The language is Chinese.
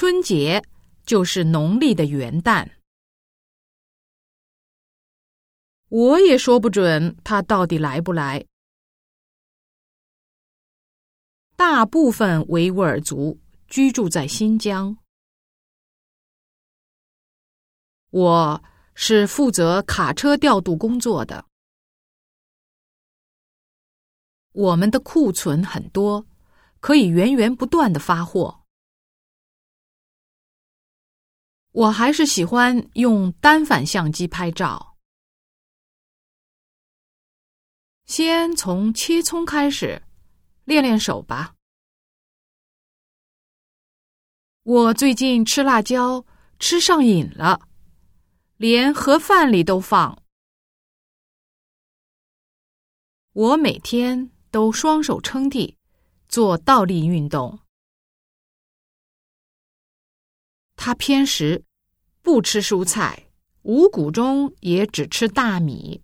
春节就是农历的元旦。我也说不准他到底来不来。大部分维吾尔族居住在新疆，我是负责卡车调度工作的。我们的库存很多，可以源源不断的发货。我还是喜欢用单反相机拍照。先从切葱开始，练练手吧。我最近吃辣椒吃上瘾了，连盒饭里都放。我每天都双手撑地，做倒立运动。他偏食，不吃蔬菜，五谷中也只吃大米。